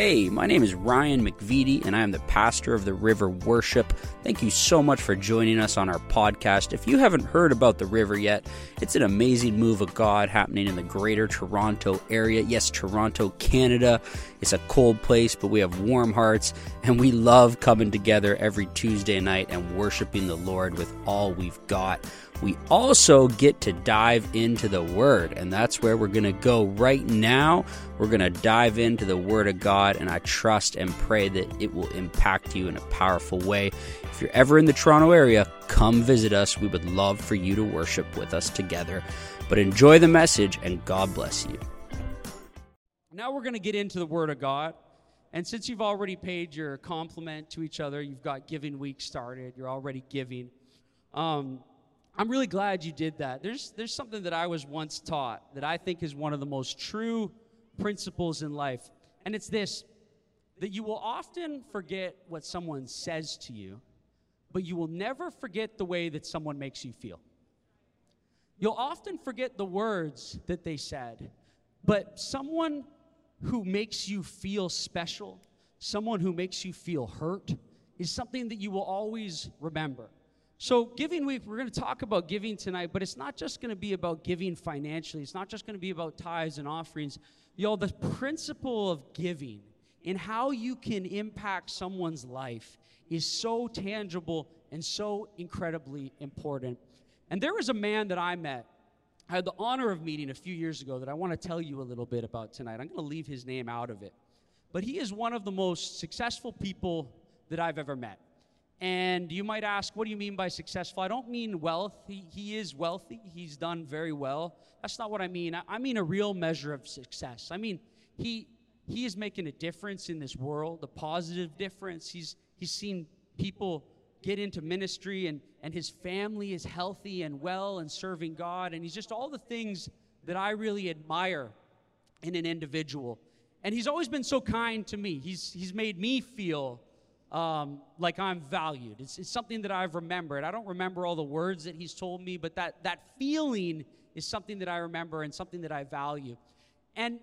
Hey, my name is Ryan McVitie, and I am the pastor of the River Worship. Thank you so much for joining us on our podcast. If you haven't heard about the River yet, it's an amazing move of God happening in the greater Toronto area. Yes, Toronto, Canada. It's a cold place, but we have warm hearts, and we love coming together every Tuesday night and worshiping the Lord with all we've got we also get to dive into the Word, and that's where we're going to go right now. We're going to dive into the Word of God, and I trust and pray that it will impact you in a powerful way. If you're ever in the Toronto area, come visit us. We would love for you to worship with us together. But enjoy the message, and God bless you. Now we're going to get into the Word of God. And since you've already paid your compliment to each other, you've got Giving Week started, you're already giving. Um, I'm really glad you did that. There's, there's something that I was once taught that I think is one of the most true principles in life. And it's this that you will often forget what someone says to you, but you will never forget the way that someone makes you feel. You'll often forget the words that they said, but someone who makes you feel special, someone who makes you feel hurt, is something that you will always remember. So, Giving Week, we're going to talk about giving tonight, but it's not just going to be about giving financially. It's not just going to be about tithes and offerings. Y'all, the principle of giving and how you can impact someone's life is so tangible and so incredibly important. And there was a man that I met, I had the honor of meeting a few years ago that I want to tell you a little bit about tonight. I'm going to leave his name out of it. But he is one of the most successful people that I've ever met. And you might ask, what do you mean by successful? I don't mean wealth. He, he is wealthy, he's done very well. That's not what I mean. I, I mean a real measure of success. I mean, he, he is making a difference in this world, a positive difference. He's, he's seen people get into ministry, and, and his family is healthy and well and serving God. And he's just all the things that I really admire in an individual. And he's always been so kind to me. He's, he's made me feel um, like I'm valued. It's, it's something that I've remembered. I don't remember all the words that he's told me, but that, that feeling is something that I remember and something that I value. And,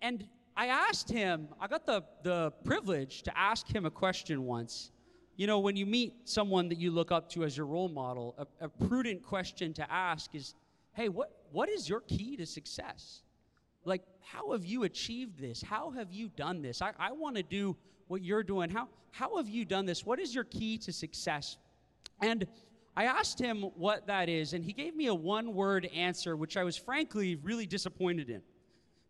and I asked him, I got the, the privilege to ask him a question once. You know, when you meet someone that you look up to as your role model, a, a prudent question to ask is, hey, what, what is your key to success? Like, how have you achieved this? How have you done this? I, I want to do what you're doing. How, how have you done this? What is your key to success? And I asked him what that is, and he gave me a one word answer, which I was frankly really disappointed in.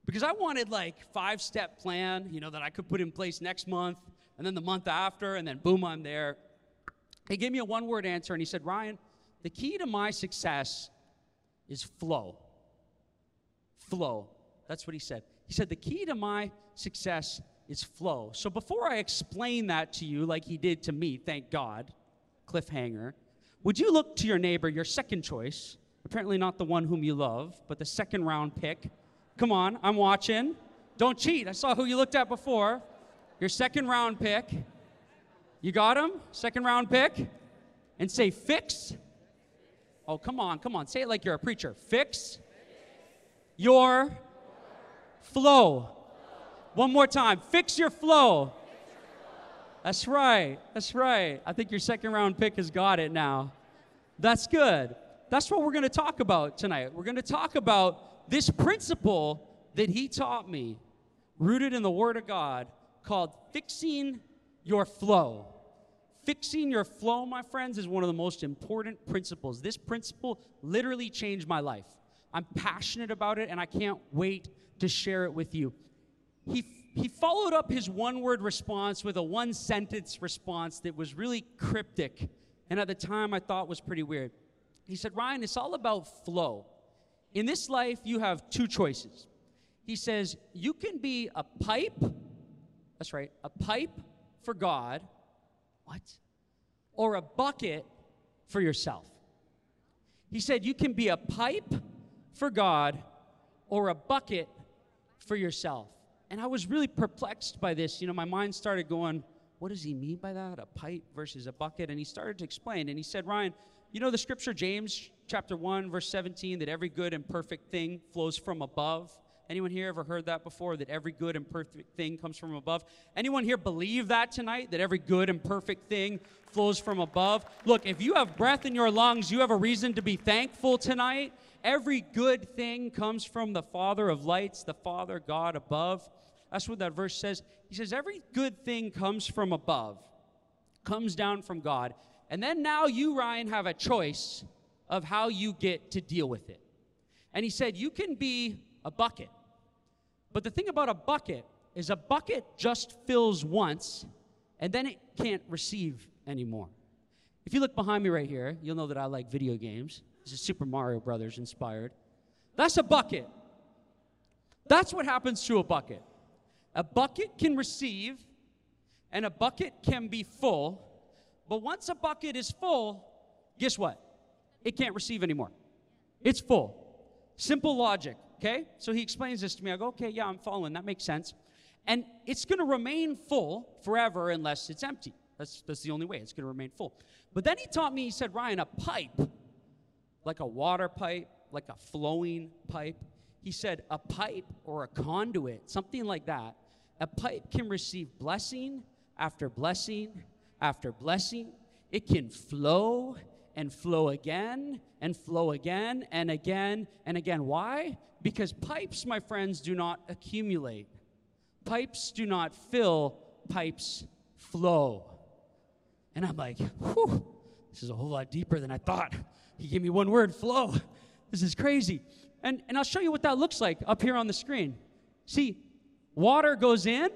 Because I wanted like five step plan, you know, that I could put in place next month, and then the month after, and then boom, I'm there. He gave me a one word answer, and he said, Ryan, the key to my success is flow. Flow. That's what he said. He said, the key to my success is flow. So before I explain that to you, like he did to me, thank God, cliffhanger, would you look to your neighbor, your second choice, apparently not the one whom you love, but the second round pick? Come on, I'm watching. Don't cheat. I saw who you looked at before. Your second round pick. You got him? Second round pick? And say, fix. Oh, come on, come on. Say it like you're a preacher. Fix your flow. One more time. Fix your flow. That's right. That's right. I think your second round pick has got it now. That's good. That's what we're going to talk about tonight. We're going to talk about this principle that he taught me, rooted in the Word of God, called fixing your flow. Fixing your flow, my friends, is one of the most important principles. This principle literally changed my life. I'm passionate about it, and I can't wait to share it with you he, he followed up his one word response with a one sentence response that was really cryptic and at the time I thought was pretty weird. He said, Ryan, it's all about flow. In this life, you have two choices. He says, you can be a pipe, that's right, a pipe for God, what? Or a bucket for yourself. He said, you can be a pipe for God or a bucket for yourself. And I was really perplexed by this. You know, my mind started going, what does he mean by that? A pipe versus a bucket? And he started to explain. And he said, Ryan, you know the scripture, James chapter 1, verse 17, that every good and perfect thing flows from above Anyone here ever heard that before? That every good and perfect thing comes from above? Anyone here believe that tonight? That every good and perfect thing flows from above? Look, if you have breath in your lungs, you have a reason to be thankful tonight. Every good thing comes from the Father of lights, the Father God above. That's what that verse says. He says, Every good thing comes from above, comes down from God. And then now you, Ryan, have a choice of how you get to deal with it. And he said, You can be a bucket. But the thing about a bucket is a bucket just fills once and then it can't receive anymore. If you look behind me right here, you'll know that I like video games. This is Super Mario Brothers inspired. That's a bucket. That's what happens to a bucket. A bucket can receive and a bucket can be full, but once a bucket is full, guess what? It can't receive anymore. It's full. Simple logic, okay? So he explains this to me. I go, okay, yeah, I'm following. That makes sense. And it's going to remain full forever unless it's empty. That's, that's the only way. It's going to remain full. But then he taught me, he said, Ryan, a pipe, like a water pipe, like a flowing pipe, he said, a pipe or a conduit, something like that, a pipe can receive blessing after blessing after blessing. It can flow and flow again and flow again and again and again. Why? Because pipes, my friends, do not accumulate. Pipes do not fill, pipes flow. And I'm like, whew, this is a whole lot deeper than I thought. He gave me one word flow. This is crazy. And, and I'll show you what that looks like up here on the screen. See, water goes in,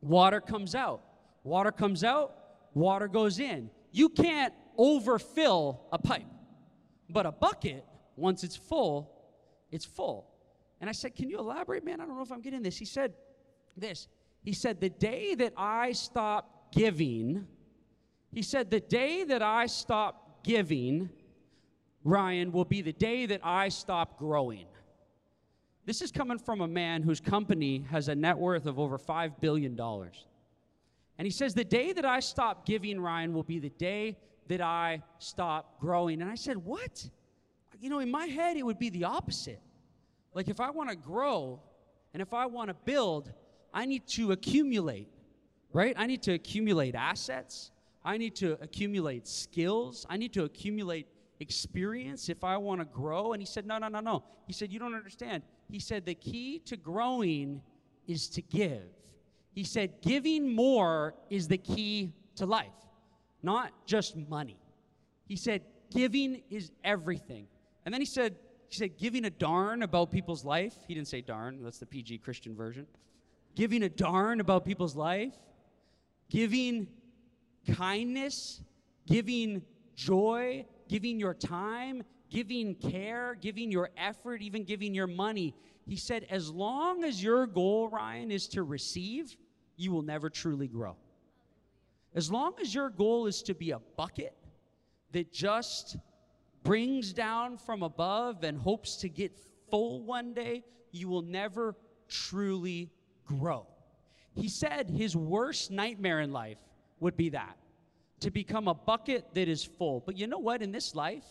water comes out. Water comes out, water goes in. You can't overfill a pipe. But a bucket, once it's full, it's full. And I said, Can you elaborate, man? I don't know if I'm getting this. He said this. He said, The day that I stop giving, he said, The day that I stop giving, Ryan, will be the day that I stop growing. This is coming from a man whose company has a net worth of over $5 billion. And he says, The day that I stop giving, Ryan, will be the day that I stop growing. And I said, What? You know, in my head, it would be the opposite. Like, if I want to grow and if I want to build, I need to accumulate, right? I need to accumulate assets. I need to accumulate skills. I need to accumulate experience if I want to grow. And he said, No, no, no, no. He said, You don't understand. He said, The key to growing is to give. He said, Giving more is the key to life not just money. He said, giving is everything. And then he said, he said, giving a darn about people's life. He didn't say darn, that's the PG Christian version. Giving a darn about people's life, giving kindness, giving joy, giving your time, giving care, giving your effort, even giving your money. He said, as long as your goal, Ryan, is to receive, you will never truly grow. As long as your goal is to be a bucket that just brings down from above and hopes to get full one day, you will never truly grow. He said his worst nightmare in life would be that to become a bucket that is full. But you know what? In this life,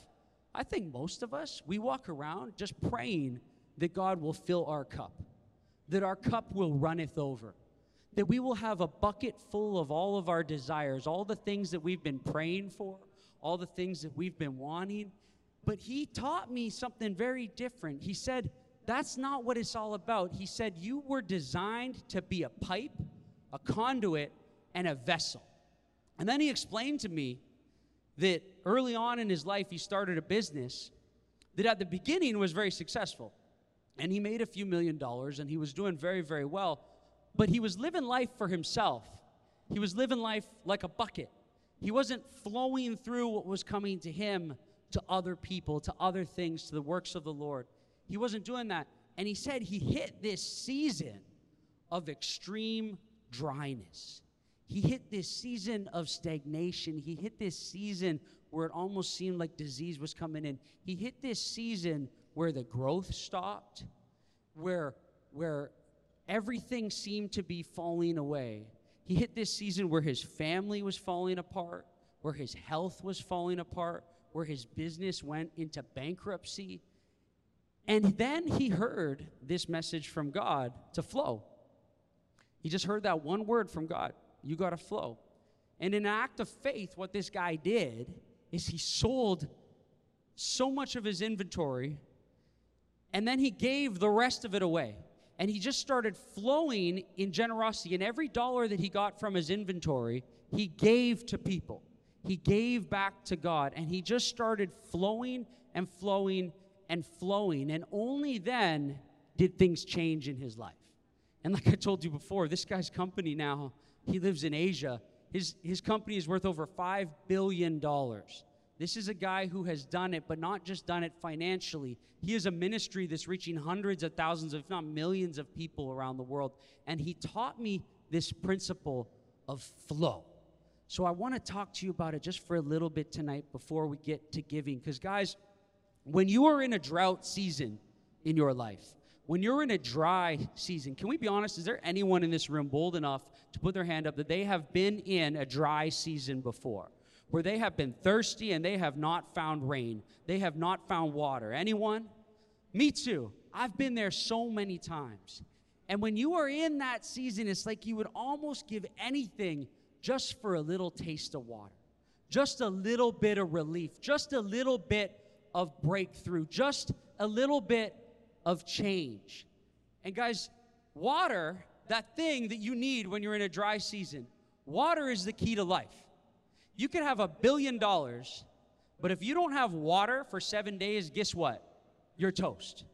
I think most of us, we walk around just praying that God will fill our cup, that our cup will runneth over that we will have a bucket full of all of our desires, all the things that we've been praying for, all the things that we've been wanting. But he taught me something very different. He said, That's not what it's all about. He said, You were designed to be a pipe, a conduit, and a vessel. And then he explained to me that early on in his life, he started a business that at the beginning was very successful. And he made a few million dollars and he was doing very, very well but he was living life for himself. He was living life like a bucket. He wasn't flowing through what was coming to him to other people, to other things, to the works of the Lord. He wasn't doing that. And he said he hit this season of extreme dryness. He hit this season of stagnation. He hit this season where it almost seemed like disease was coming in. He hit this season where the growth stopped, where, where everything seemed to be falling away. He hit this season where his family was falling apart, where his health was falling apart, where his business went into bankruptcy. And then he heard this message from God to flow. He just heard that one word from God you got to flow. And in an act of faith, what this guy did is he sold so much of his inventory and then he gave the rest of it away. And he just started flowing in generosity. And every dollar that he got from his inventory, he gave to people. He gave back to God. And he just started flowing and flowing and flowing. And only then did things change in his life. And like I told you before, this guy's company now, he lives in Asia. His, his company is worth over $5 billion. This is a guy who has done it, but not just done it financially. He has a ministry that's reaching hundreds of thousands, if not millions, of people around the world. And he taught me this principle of flow. So I want to talk to you about it just for a little bit tonight before we get to giving. Because, guys, when you are in a drought season in your life, when you're in a dry season, can we be honest? Is there anyone in this room bold enough to put their hand up that they have been in a dry season before? where they have been thirsty and they have not found rain. They have not found water. Anyone? Me too. I've been there so many times. And when you are in that season, it's like you would almost give anything just for a little taste of water, just a little bit of relief, just a little bit of breakthrough, just a little bit of change. And guys, water, that thing that you need when you're in a dry season, water is the key to life. You could have a billion dollars, but if you don't have water for seven days, guess what? You're toast.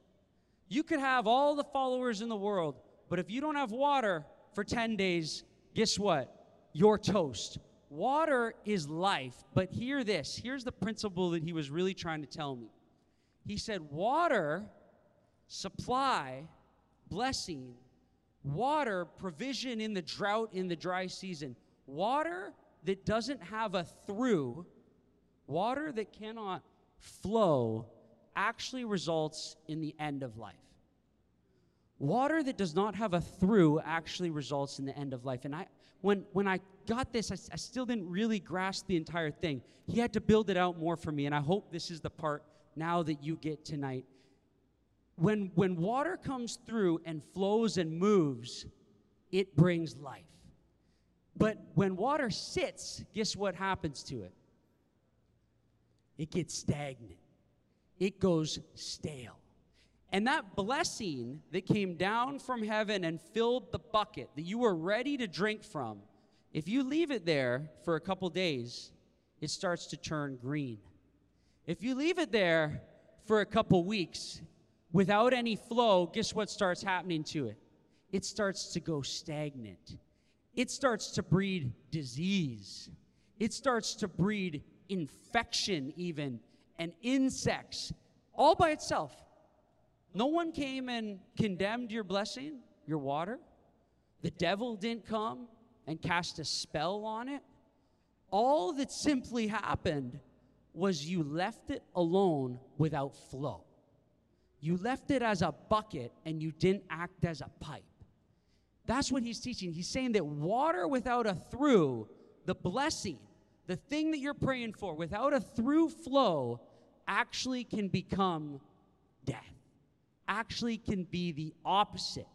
You could have all the followers in the world, but if you don't have water for 10 days, guess what? You're toast. Water is life, but hear this. Here's the principle that he was really trying to tell me. He said, Water, supply, blessing, water, provision in the drought, in the dry season. Water that doesn't have a through, water that cannot flow, actually results in the end of life. Water that does not have a through actually results in the end of life. And I, when, when I got this, I, I still didn't really grasp the entire thing. He had to build it out more for me, and I hope this is the part now that you get tonight. When, when water comes through and flows and moves, it brings life. But when water sits, guess what happens to it? It gets stagnant, it goes stale. And that blessing that came down from heaven and filled the bucket that you were ready to drink from, if you leave it there for a couple days, it starts to turn green. If you leave it there for a couple weeks without any flow, guess what starts happening to it? It starts to go stagnant it starts to breed disease. It starts to breed infection, even, and insects, all by itself. No one came and condemned your blessing, your water. The devil didn't come and cast a spell on it. All that simply happened was you left it alone without flow. You left it as a bucket and you didn't act as a pipe. That's what he's teaching. He's saying that water without a through, the blessing, the thing that you're praying for, without a through flow, actually can become death, actually can be the opposite.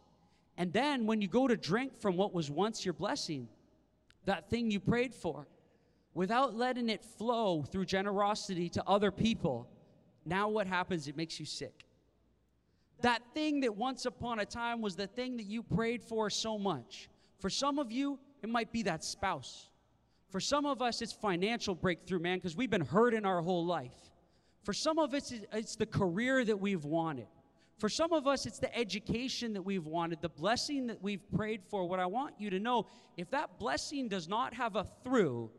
And then when you go to drink from what was once your blessing, that thing you prayed for, without letting it flow through generosity to other people, now what happens? It makes you sick. That thing that once upon a time was the thing that you prayed for so much. For some of you, it might be that spouse. For some of us, it's financial breakthrough, man, because we've been hurting our whole life. For some of us, it's the career that we've wanted. For some of us, it's the education that we've wanted, the blessing that we've prayed for. What I want you to know if that blessing does not have a through,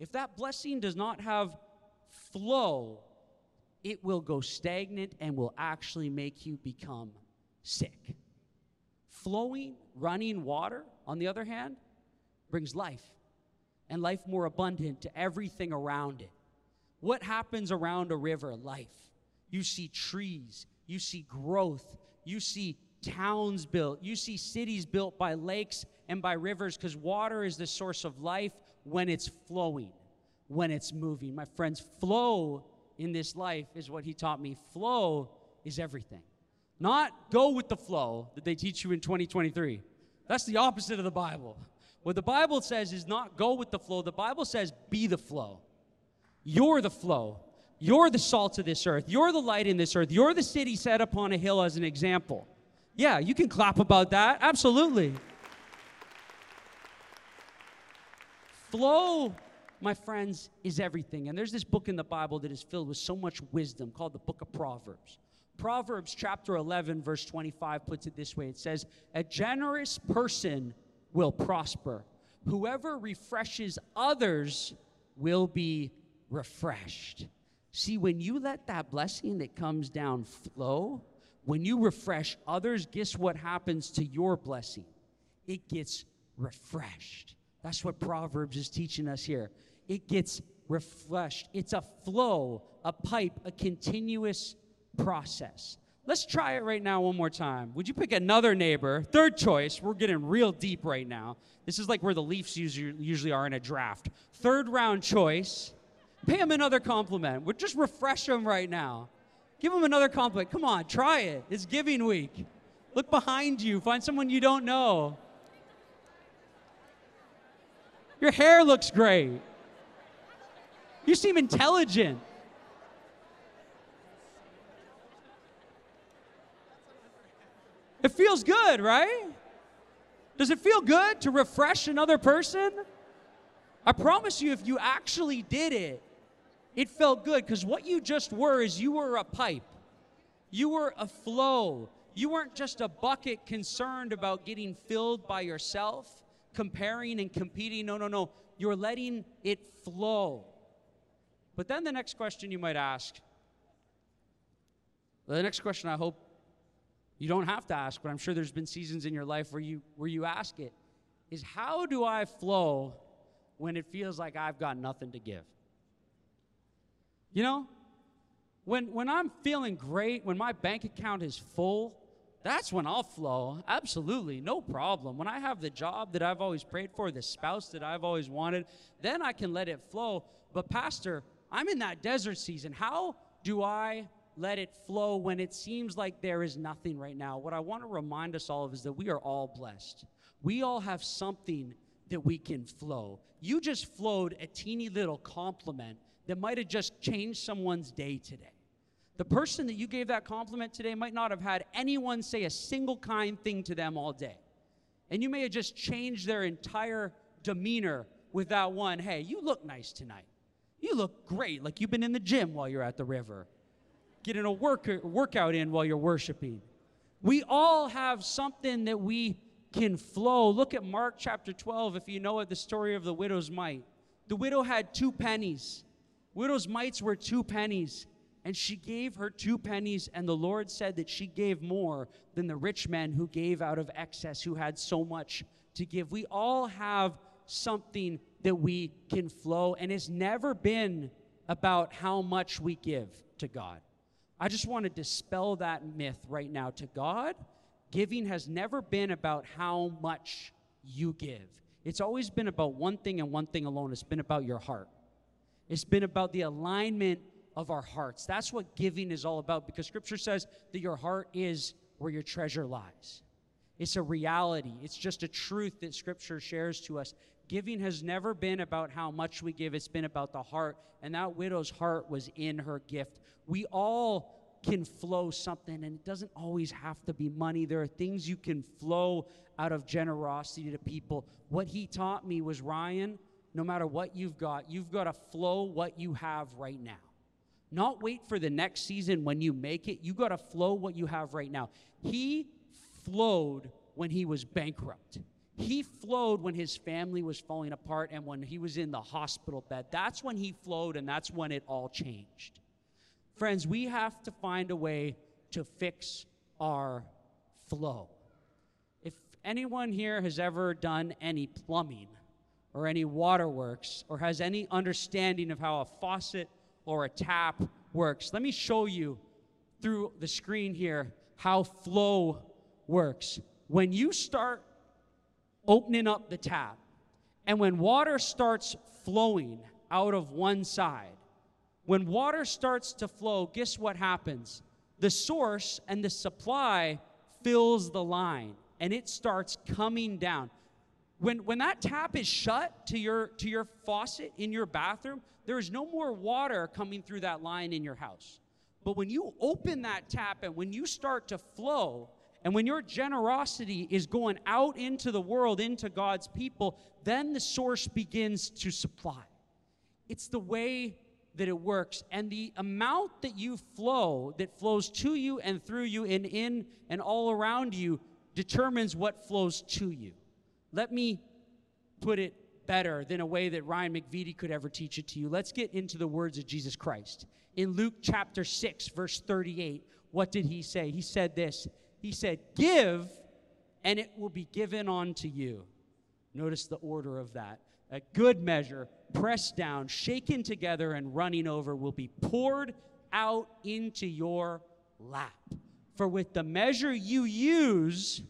if that blessing does not have flow, it will go stagnant and will actually make you become sick. Flowing, running water, on the other hand, brings life and life more abundant to everything around it. What happens around a river? Life. You see trees, you see growth, you see towns built, you see cities built by lakes and by rivers because water is the source of life when it's flowing, when it's moving. My friends, flow in this life is what he taught me. Flow is everything. not go with the flow that they teach you in 2023. That's the opposite of the Bible. What the Bible says is not go with the flow, the Bible says be the flow. You're the flow. You're the salt of this earth. You're the light in this earth. You're the city set upon a hill as an example. Yeah, you can clap about that. Absolutely. Flow, my friends, is everything. And there's this book in the Bible that is filled with so much wisdom called the book of Proverbs. Proverbs chapter 11, verse 25 puts it this way it says, A generous person will prosper. Whoever refreshes others will be refreshed. See, when you let that blessing that comes down flow, when you refresh others, guess what happens to your blessing? It gets refreshed. That's what Proverbs is teaching us here. It gets refreshed. It's a flow, a pipe, a continuous process. Let's try it right now one more time. Would you pick another neighbor? Third choice. We're getting real deep right now. This is like where the Leafs usually are in a draft. Third round choice. Pay him another compliment. We'll just refresh him right now. Give him another compliment. Come on, try it. It's giving week. Look behind you. Find someone you don't know. Your hair looks great. You seem intelligent. It feels good, right? Does it feel good to refresh another person? I promise you, if you actually did it, it felt good because what you just were is you were a pipe, you were a flow. You weren't just a bucket concerned about getting filled by yourself, comparing and competing. No, no, no. You're letting it flow. But then the next question you might ask, the next question I hope you don't have to ask, but I'm sure there's been seasons in your life where you where you ask it, is how do I flow when it feels like I've got nothing to give? You know, when, when I'm feeling great, when my bank account is full, that's when I'll flow. Absolutely, no problem. When I have the job that I've always prayed for, the spouse that I've always wanted, then I can let it flow. But, Pastor, I'm in that desert season. How do I let it flow when it seems like there is nothing right now? What I want to remind us all of is that we are all blessed. We all have something that we can flow. You just flowed a teeny little compliment that might have just changed someone's day today. The person that you gave that compliment today might not have had anyone say a single kind thing to them all day. And you may have just changed their entire demeanor with that one, hey, you look nice tonight. You look great, like you've been in the gym while you're at the river, getting a work, workout in while you're worshiping. We all have something that we can flow. Look at Mark chapter 12 if you know it, the story of the widow's mite. The widow had two pennies. Widow's mites were two pennies. And she gave her two pennies, and the Lord said that she gave more than the rich man who gave out of excess, who had so much to give. We all have something that we can flow, and it's never been about how much we give to God. I just want to dispel that myth right now. To God, giving has never been about how much you give. It's always been about one thing and one thing alone. It's been about your heart. It's been about the alignment of our hearts. That's what giving is all about because scripture says that your heart is where your treasure lies. It's a reality, it's just a truth that scripture shares to us. Giving has never been about how much we give, it's been about the heart. And that widow's heart was in her gift. We all can flow something, and it doesn't always have to be money. There are things you can flow out of generosity to people. What he taught me was Ryan, no matter what you've got, you've got to flow what you have right now. Not wait for the next season when you make it. You got to flow what you have right now. He flowed when he was bankrupt. He flowed when his family was falling apart and when he was in the hospital bed. That's when he flowed and that's when it all changed. Friends, we have to find a way to fix our flow. If anyone here has ever done any plumbing or any waterworks or has any understanding of how a faucet or a tap works. Let me show you through the screen here how flow works. When you start opening up the tap, and when water starts flowing out of one side, when water starts to flow, guess what happens? the source and the supply fills the line and it starts coming down. When, when that tap is shut to your, to your faucet in your bathroom, there is no more water coming through that line in your house. But when you open that tap and when you start to flow, and when your generosity is going out into the world, into God's people, then the source begins to supply. It's the way that it works. And the amount that you flow, that flows to you and through you and in and all around you, determines what flows to you. Let me put it better than a way that Ryan McVitie could ever teach it to you. Let's get into the words of Jesus Christ. In Luke chapter 6, verse 38, what did he say? He said this He said, Give, and it will be given unto you. Notice the order of that. A good measure, pressed down, shaken together, and running over, will be poured out into your lap. For with the measure you use,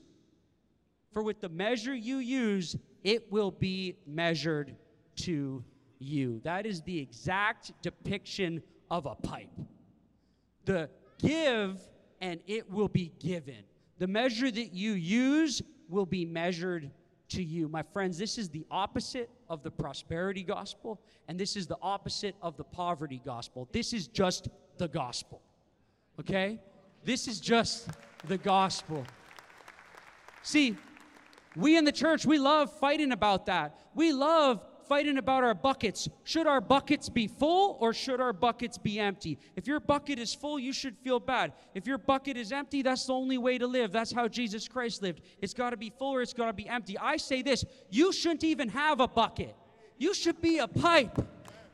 for with the measure you use, it will be measured to you. That is the exact depiction of a pipe. The give and it will be given. The measure that you use will be measured to you. My friends, this is the opposite of the prosperity gospel, and this is the opposite of the poverty gospel. This is just the gospel. Okay? This is just the gospel. See, we in the church, we love fighting about that. We love fighting about our buckets. Should our buckets be full or should our buckets be empty? If your bucket is full, you should feel bad. If your bucket is empty, that's the only way to live. That's how Jesus Christ lived. It's got to be full or it's got to be empty. I say this you shouldn't even have a bucket, you should be a pipe.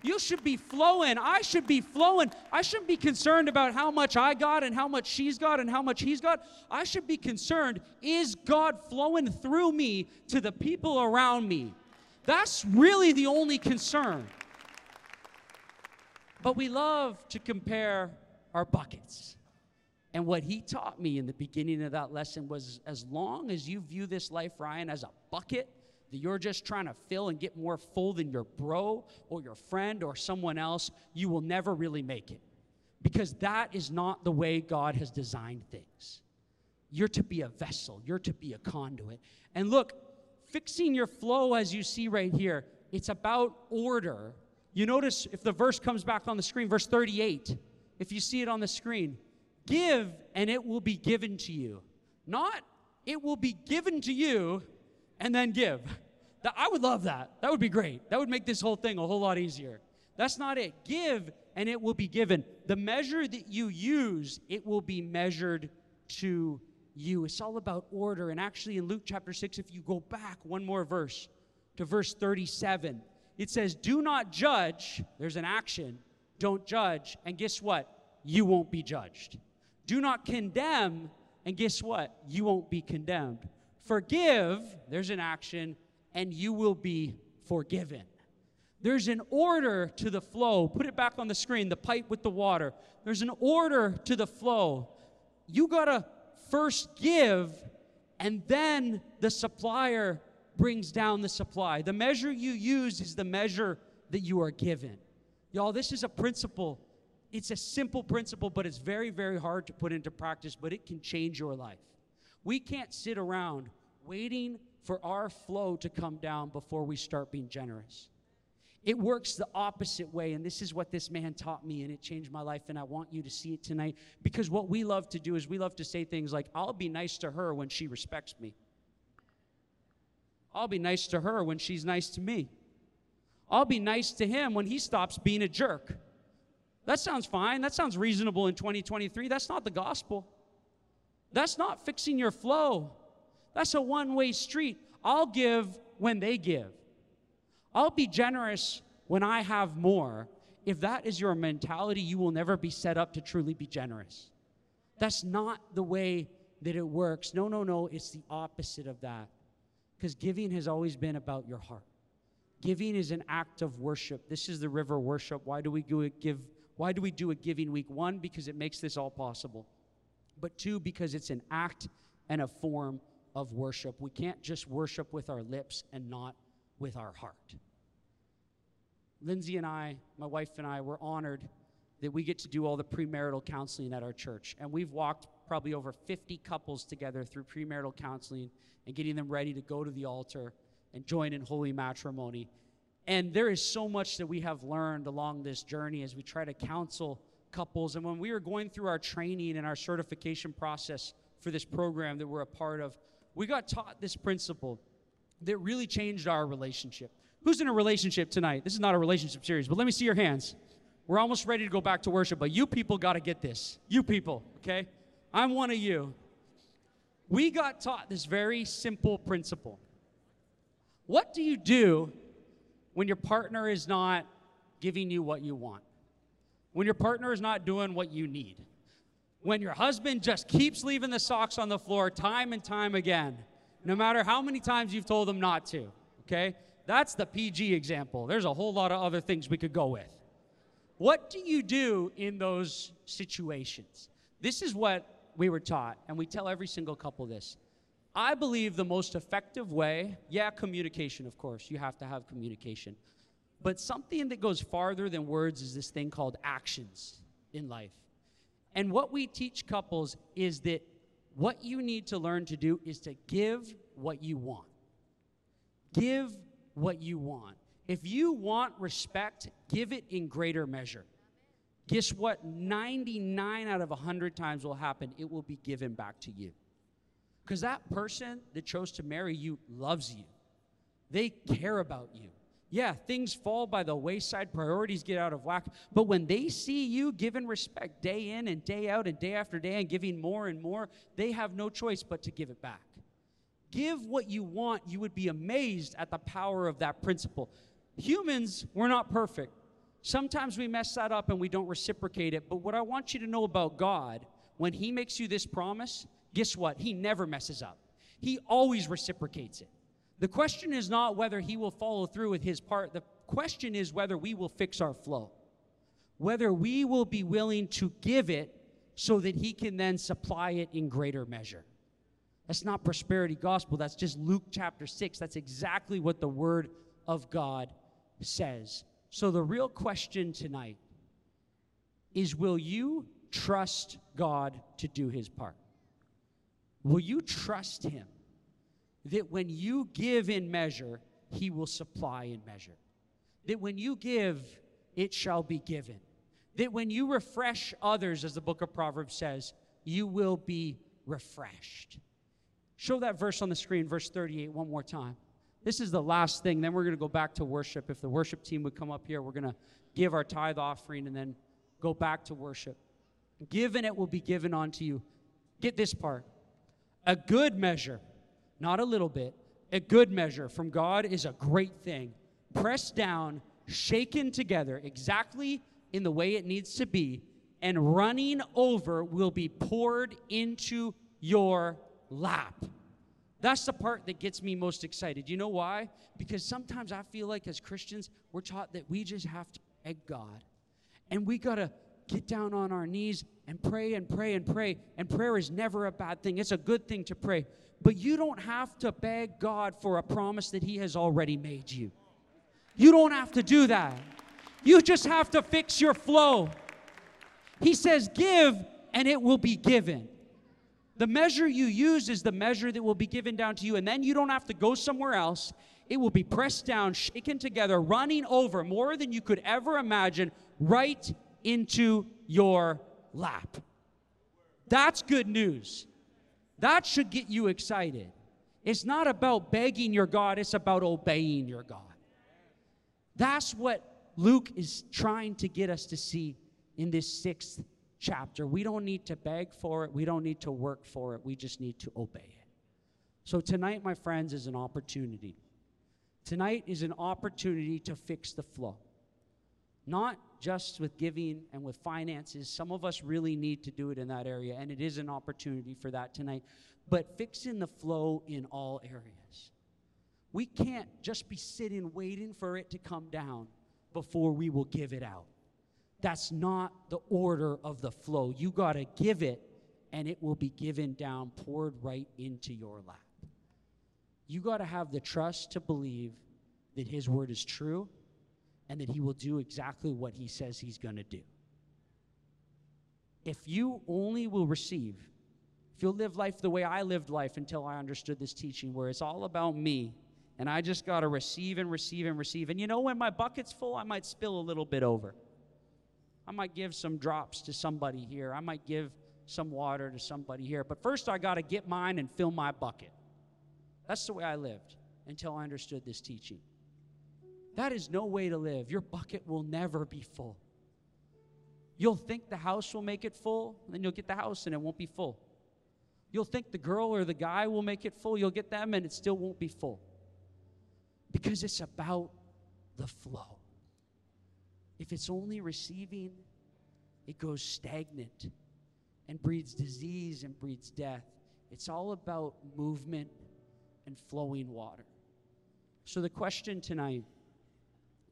You should be flowing. I should be flowing. I shouldn't be concerned about how much I got and how much she's got and how much he's got. I should be concerned is God flowing through me to the people around me? That's really the only concern. But we love to compare our buckets. And what he taught me in the beginning of that lesson was as long as you view this life, Ryan, as a bucket that you're just trying to fill and get more full than your bro or your friend or someone else, you will never really make it. Because that is not the way God has designed things. You're to be a vessel, you're to be a conduit. And look, fixing your flow as you see right here, it's about order. You notice if the verse comes back on the screen, verse 38, if you see it on the screen, give and it will be given to you. Not it will be given to you and then give. I would love that. That would be great. That would make this whole thing a whole lot easier. That's not it. Give and it will be given. The measure that you use, it will be measured to you. It's all about order. And actually, in Luke chapter 6, if you go back one more verse to verse 37, it says, Do not judge. There's an action. Don't judge. And guess what? You won't be judged. Do not condemn. And guess what? You won't be condemned. Forgive. There's an action. And you will be forgiven. There's an order to the flow. Put it back on the screen, the pipe with the water. There's an order to the flow. You got to first give, and then the supplier brings down the supply. The measure you use is the measure that you are given. Y'all, this is a principle. It's a simple principle, but it's very, very hard to put into practice, but it can change your life. We can't sit around waiting for our flow to come down before we start being generous. It works the opposite way. And this is what this man taught me, and it changed my life. And I want you to see it tonight because what we love to do is we love to say things like, I'll be nice to her when she respects me. I'll be nice to her when she's nice to me. I'll be nice to him when he stops being a jerk. That sounds fine. That sounds reasonable in 2023. That's not the gospel. That's not fixing your flow. That's a one way street. I'll give when they give. I'll be generous when I have more. If that is your mentality, you will never be set up to truly be generous. That's not the way that it works. No, no, no, it's the opposite of that. Because giving has always been about your heart. Giving is an act of worship. This is the river worship. Why do we give why do we do a giving week? One, because it makes this all possible. But two, because it's an act and a form of worship. We can't just worship with our lips and not with our heart. Lindsay and I, my wife and I, were honored that we get to do all the premarital counseling at our church. And we've walked probably over 50 couples together through premarital counseling and getting them ready to go to the altar and join in holy matrimony. And there is so much that we have learned along this journey as we try to counsel couples. And when we were going through our training and our certification process for this program that we're a part of, we got taught this principle that really changed our relationship. Who's in a relationship tonight? This is not a relationship series, but let me see your hands. We're almost ready to go back to worship, but you people got to get this. You people, okay? I'm one of you. We got taught this very simple principle. What do you do when your partner is not giving you what you want? When your partner is not doing what you need? When your husband just keeps leaving the socks on the floor time and time again, no matter how many times you've told them not to, okay? That's the PG example. There's a whole lot of other things we could go with. What do you do in those situations? This is what we were taught, and we tell every single couple this. I believe the most effective way, yeah, communication, of course, you have to have communication. But something that goes farther than words is this thing called actions in life. And what we teach couples is that what you need to learn to do is to give what you want. Give what you want. If you want respect, give it in greater measure. Guess what? 99 out of 100 times will happen. It will be given back to you. Because that person that chose to marry you loves you, they care about you. Yeah, things fall by the wayside, priorities get out of whack. But when they see you giving respect day in and day out and day after day and giving more and more, they have no choice but to give it back. Give what you want, you would be amazed at the power of that principle. Humans, we're not perfect. Sometimes we mess that up and we don't reciprocate it. But what I want you to know about God, when He makes you this promise, guess what? He never messes up, He always reciprocates it. The question is not whether He will follow through with His part, the question is whether we will fix our flow, whether we will be willing to give it so that He can then supply it in greater measure. That's not prosperity gospel. That's just Luke chapter 6. That's exactly what the word of God says. So the real question tonight is will you trust God to do his part? Will you trust him that when you give in measure, he will supply in measure? That when you give, it shall be given. That when you refresh others, as the book of Proverbs says, you will be refreshed. Show that verse on the screen, verse 38, one more time. This is the last thing. Then we're going to go back to worship. If the worship team would come up here, we're going to give our tithe offering and then go back to worship. Given it will be given unto you. Get this part. A good measure, not a little bit, a good measure from God is a great thing. Pressed down, shaken together, exactly in the way it needs to be, and running over will be poured into your lap. That's the part that gets me most excited. You know why? Because sometimes I feel like as Christians, we're taught that we just have to beg God. And we got to get down on our knees and pray and pray and pray. And prayer is never a bad thing, it's a good thing to pray. But you don't have to beg God for a promise that He has already made you. You don't have to do that. You just have to fix your flow. He says, Give, and it will be given. The measure you use is the measure that will be given down to you, and then you don't have to go somewhere else. It will be pressed down, shaken together, running over more than you could ever imagine, right into your lap. That's good news. That should get you excited. It's not about begging your God, it's about obeying your God. That's what Luke is trying to get us to see in this sixth chapter. We don't need to beg for it, we don't need to work for it, we just need to obey it. So, tonight, my friends, is an opportunity. Tonight is an opportunity to fix the flow. Not just with giving and with finances. Some of us really need to do it in that area, and it is an opportunity for that tonight. But fixing the flow in all areas. We can't just be sitting waiting for it to come down before we will give it out. That's not the order of the flow. You got to give it, and it will be given down, poured right into your lap. You got to have the trust to believe that His word is true and that He will do exactly what He says He's going to do. if you only will receive, if you'll live life the way I lived life until I understood this teaching, where it's all about me, and I just got to receive and receive and receive. And you know, when my bucket's full, I might spill a little bit over. I might give some drops to somebody here. I might give some water to somebody here. But first, I got to get mine and fill my bucket. That's the way I lived until I understood this teaching. That is no way to live. Your bucket will never be full. You'll think the house will make it full, then you'll get the house and it won't be full. You'll think the girl or the guy will make it full, you'll get them and it still won't be full. Because it's about the flow. If it's only receiving, it goes stagnant and breeds disease and breeds death. It's all about movement and flowing water. So, the question tonight,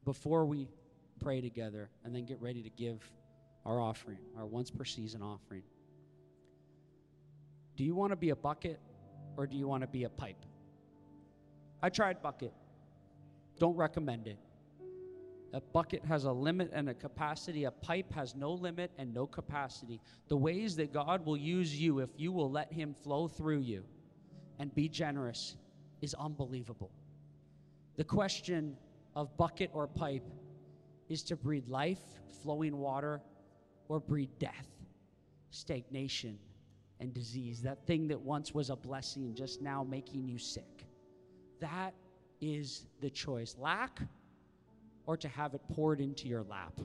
before we pray together and then get ready to give our offering, our once per season offering. Do you want to be a bucket or do you want to be a pipe? I tried bucket. Don't recommend it. A bucket has a limit and a capacity. A pipe has no limit and no capacity. The ways that God will use you if you will let Him flow through you and be generous is unbelievable. The question of bucket or pipe is to breathe life, flowing water, or breed death, stagnation, and disease. That thing that once was a blessing, just now making you sick. That is the choice lack or to have it poured into your lap.